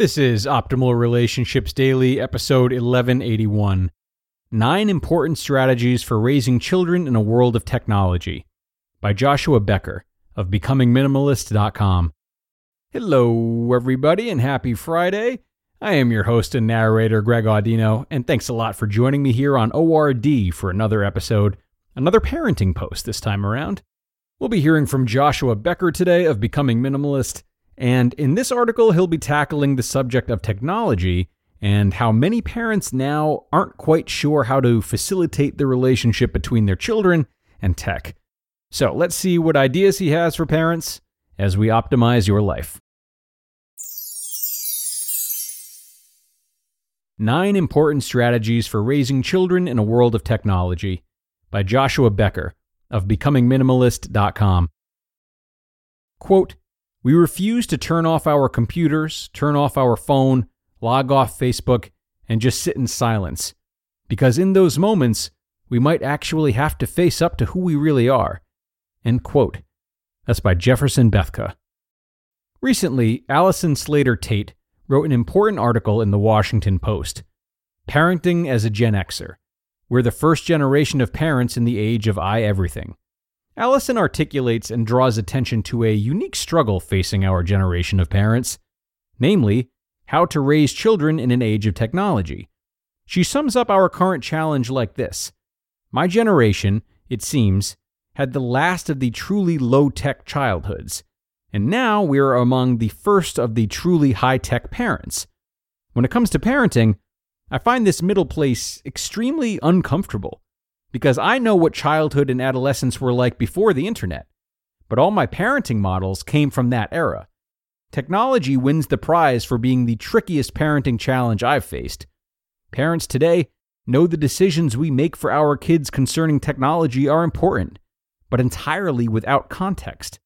This is Optimal Relationships Daily, episode 1181 Nine Important Strategies for Raising Children in a World of Technology by Joshua Becker of BecomingMinimalist.com. Hello, everybody, and happy Friday. I am your host and narrator, Greg Audino, and thanks a lot for joining me here on ORD for another episode, another parenting post this time around. We'll be hearing from Joshua Becker today of Becoming Minimalist and in this article, he'll be tackling the subject of technology and how many parents now aren't quite sure how to facilitate the relationship between their children and tech. So let's see what ideas he has for parents as we optimize your life. Nine Important Strategies for Raising Children in a World of Technology by Joshua Becker of BecomingMinimalist.com. Quote, we refuse to turn off our computers, turn off our phone, log off Facebook, and just sit in silence. Because in those moments, we might actually have to face up to who we really are. End quote. That's by Jefferson Bethke. Recently, Allison Slater Tate wrote an important article in the Washington Post Parenting as a Gen Xer. We're the first generation of parents in the age of I everything. Allison articulates and draws attention to a unique struggle facing our generation of parents, namely, how to raise children in an age of technology. She sums up our current challenge like this My generation, it seems, had the last of the truly low tech childhoods, and now we are among the first of the truly high tech parents. When it comes to parenting, I find this middle place extremely uncomfortable because I know what childhood and adolescence were like before the internet. But all my parenting models came from that era. Technology wins the prize for being the trickiest parenting challenge I've faced. Parents today know the decisions we make for our kids concerning technology are important, but entirely without context.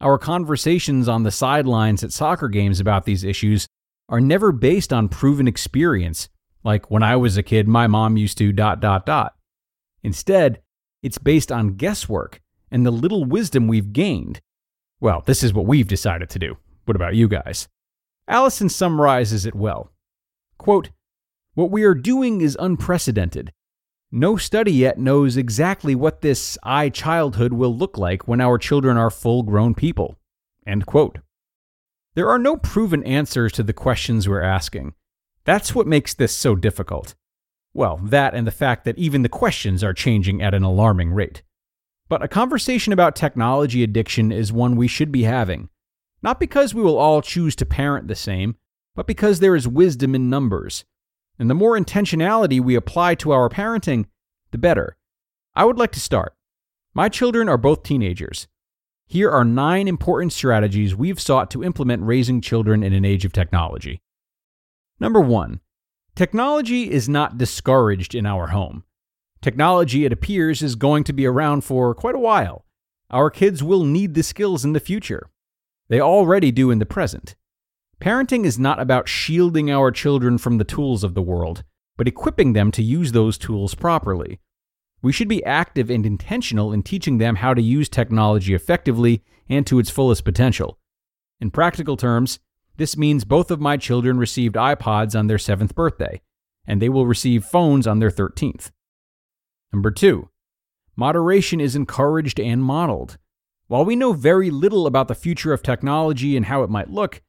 Our conversations on the sidelines at soccer games about these issues are never based on proven experience, like when I was a kid, my mom used to dot dot dot. Instead, it's based on guesswork and the little wisdom we've gained. Well, this is what we've decided to do. What about you guys? Allison summarizes it well. Quote, What we are doing is unprecedented. No study yet knows exactly what this I childhood will look like when our children are full grown people. End quote. There are no proven answers to the questions we're asking. That's what makes this so difficult. Well, that and the fact that even the questions are changing at an alarming rate. But a conversation about technology addiction is one we should be having. Not because we will all choose to parent the same, but because there is wisdom in numbers. And the more intentionality we apply to our parenting, the better. I would like to start. My children are both teenagers. Here are nine important strategies we've sought to implement raising children in an age of technology. Number one, Technology is not discouraged in our home. Technology, it appears, is going to be around for quite a while. Our kids will need the skills in the future. They already do in the present. Parenting is not about shielding our children from the tools of the world, but equipping them to use those tools properly. We should be active and intentional in teaching them how to use technology effectively and to its fullest potential. In practical terms, this means both of my children received iPods on their seventh birthday, and they will receive phones on their 13th. Number two, moderation is encouraged and modeled. While we know very little about the future of technology and how it might look,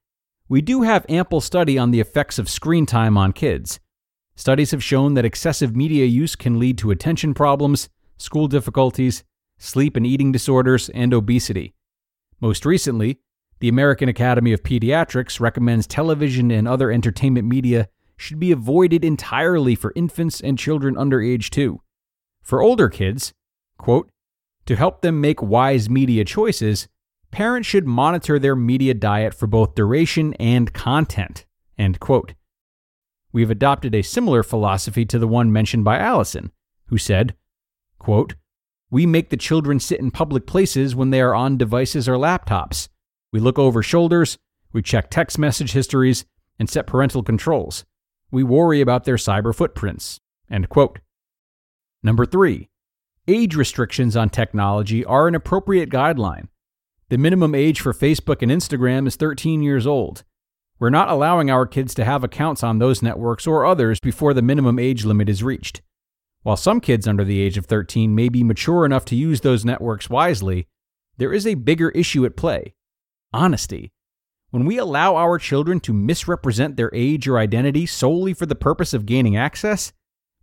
we do have ample study on the effects of screen time on kids. Studies have shown that excessive media use can lead to attention problems, school difficulties, sleep and eating disorders, and obesity. Most recently, the American Academy of Pediatrics recommends television and other entertainment media should be avoided entirely for infants and children under age 2. For older kids, quote, to help them make wise media choices, parents should monitor their media diet for both duration and content, end quote. We have adopted a similar philosophy to the one mentioned by Allison, who said, quote, we make the children sit in public places when they are on devices or laptops. We look over shoulders, we check text message histories, and set parental controls. We worry about their cyber footprints. End quote. Number three, age restrictions on technology are an appropriate guideline. The minimum age for Facebook and Instagram is 13 years old. We're not allowing our kids to have accounts on those networks or others before the minimum age limit is reached. While some kids under the age of 13 may be mature enough to use those networks wisely, there is a bigger issue at play honesty. When we allow our children to misrepresent their age or identity solely for the purpose of gaining access,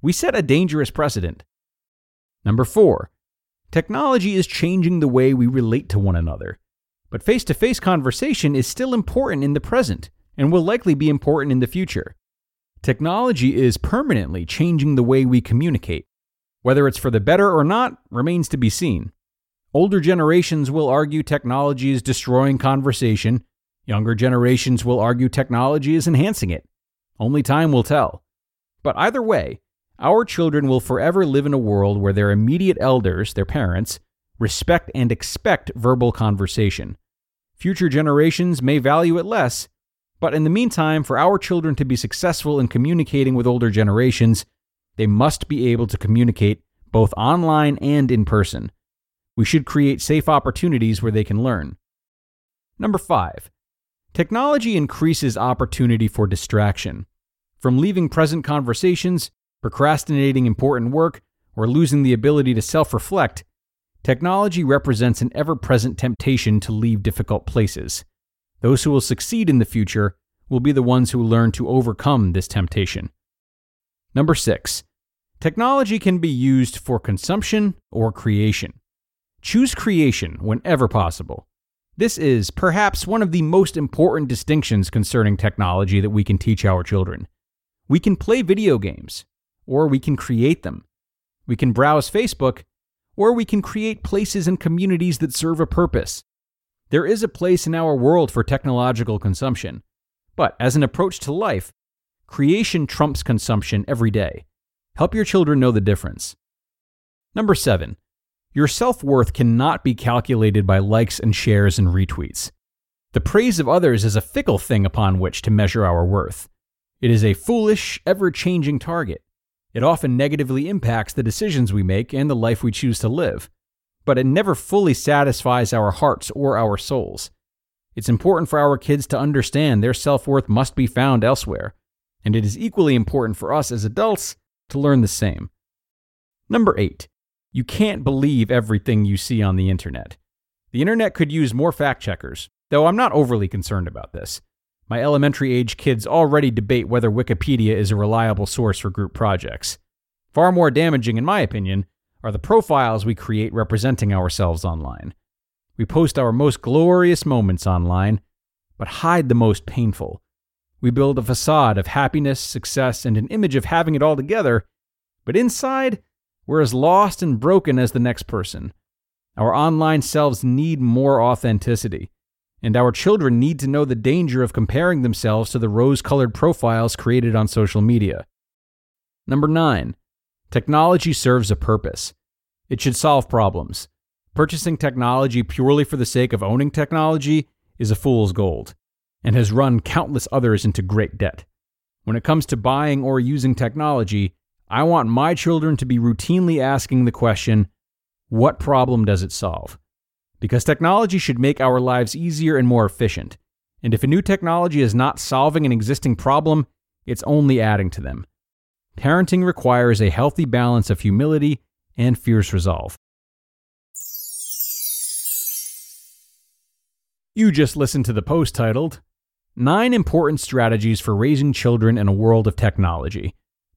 we set a dangerous precedent. Number four, technology is changing the way we relate to one another. But face to face conversation is still important in the present and will likely be important in the future. Technology is permanently changing the way we communicate. Whether it's for the better or not remains to be seen. Older generations will argue technology is destroying conversation. Younger generations will argue technology is enhancing it. Only time will tell. But either way, our children will forever live in a world where their immediate elders, their parents, respect and expect verbal conversation. Future generations may value it less, but in the meantime, for our children to be successful in communicating with older generations, they must be able to communicate both online and in person. We should create safe opportunities where they can learn. Number five, technology increases opportunity for distraction. From leaving present conversations, procrastinating important work, or losing the ability to self reflect, technology represents an ever present temptation to leave difficult places. Those who will succeed in the future will be the ones who learn to overcome this temptation. Number six, technology can be used for consumption or creation. Choose creation whenever possible. This is perhaps one of the most important distinctions concerning technology that we can teach our children. We can play video games, or we can create them. We can browse Facebook, or we can create places and communities that serve a purpose. There is a place in our world for technological consumption, but as an approach to life, creation trumps consumption every day. Help your children know the difference. Number seven, your self worth cannot be calculated by likes and shares and retweets. The praise of others is a fickle thing upon which to measure our worth. It is a foolish, ever changing target. It often negatively impacts the decisions we make and the life we choose to live but it never fully satisfies our hearts or our souls. It's important for our kids to understand their self worth must be found elsewhere, and it is equally important for us as adults to learn the same. Number eight, you can't believe everything you see on the internet. The internet could use more fact checkers, though I'm not overly concerned about this. My elementary age kids already debate whether Wikipedia is a reliable source for group projects. Far more damaging, in my opinion, are the profiles we create representing ourselves online. We post our most glorious moments online, but hide the most painful. We build a facade of happiness, success, and an image of having it all together, but inside, we're as lost and broken as the next person. Our online selves need more authenticity, and our children need to know the danger of comparing themselves to the rose colored profiles created on social media. Number 9. Technology serves a purpose. It should solve problems. Purchasing technology purely for the sake of owning technology is a fool's gold and has run countless others into great debt. When it comes to buying or using technology, I want my children to be routinely asking the question what problem does it solve? Because technology should make our lives easier and more efficient. And if a new technology is not solving an existing problem, it's only adding to them. Parenting requires a healthy balance of humility and fierce resolve. You just listened to the post titled, Nine Important Strategies for Raising Children in a World of Technology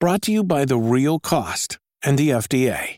Brought to you by The Real Cost and the FDA.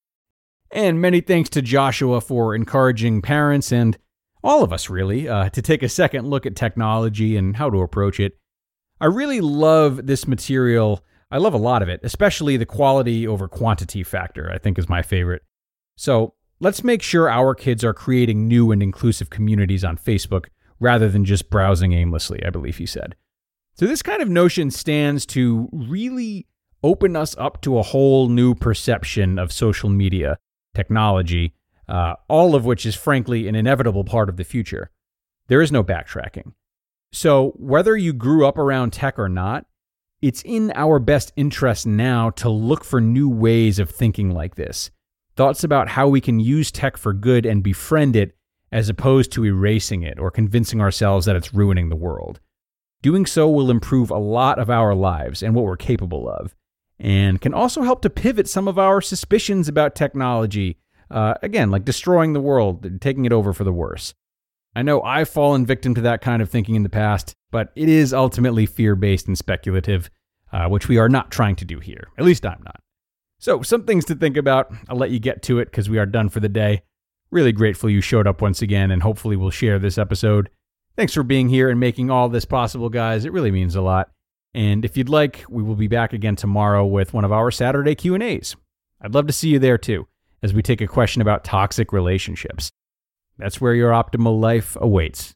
And many thanks to Joshua for encouraging parents and all of us, really, uh, to take a second look at technology and how to approach it. I really love this material. I love a lot of it, especially the quality over quantity factor, I think is my favorite. So let's make sure our kids are creating new and inclusive communities on Facebook rather than just browsing aimlessly, I believe he said. So this kind of notion stands to really open us up to a whole new perception of social media technology, uh, all of which is frankly an inevitable part of the future. There is no backtracking. So, whether you grew up around tech or not, it's in our best interest now to look for new ways of thinking like this. Thoughts about how we can use tech for good and befriend it as opposed to erasing it or convincing ourselves that it's ruining the world. Doing so will improve a lot of our lives and what we're capable of and can also help to pivot some of our suspicions about technology. Uh, again, like destroying the world, taking it over for the worse. I know I've fallen victim to that kind of thinking in the past, but it is ultimately fear based and speculative, uh, which we are not trying to do here. At least I'm not. So, some things to think about. I'll let you get to it because we are done for the day. Really grateful you showed up once again, and hopefully, we'll share this episode. Thanks for being here and making all this possible, guys. It really means a lot. And if you'd like, we will be back again tomorrow with one of our Saturday Q&As. I'd love to see you there too, as we take a question about toxic relationships. That's where your optimal life awaits.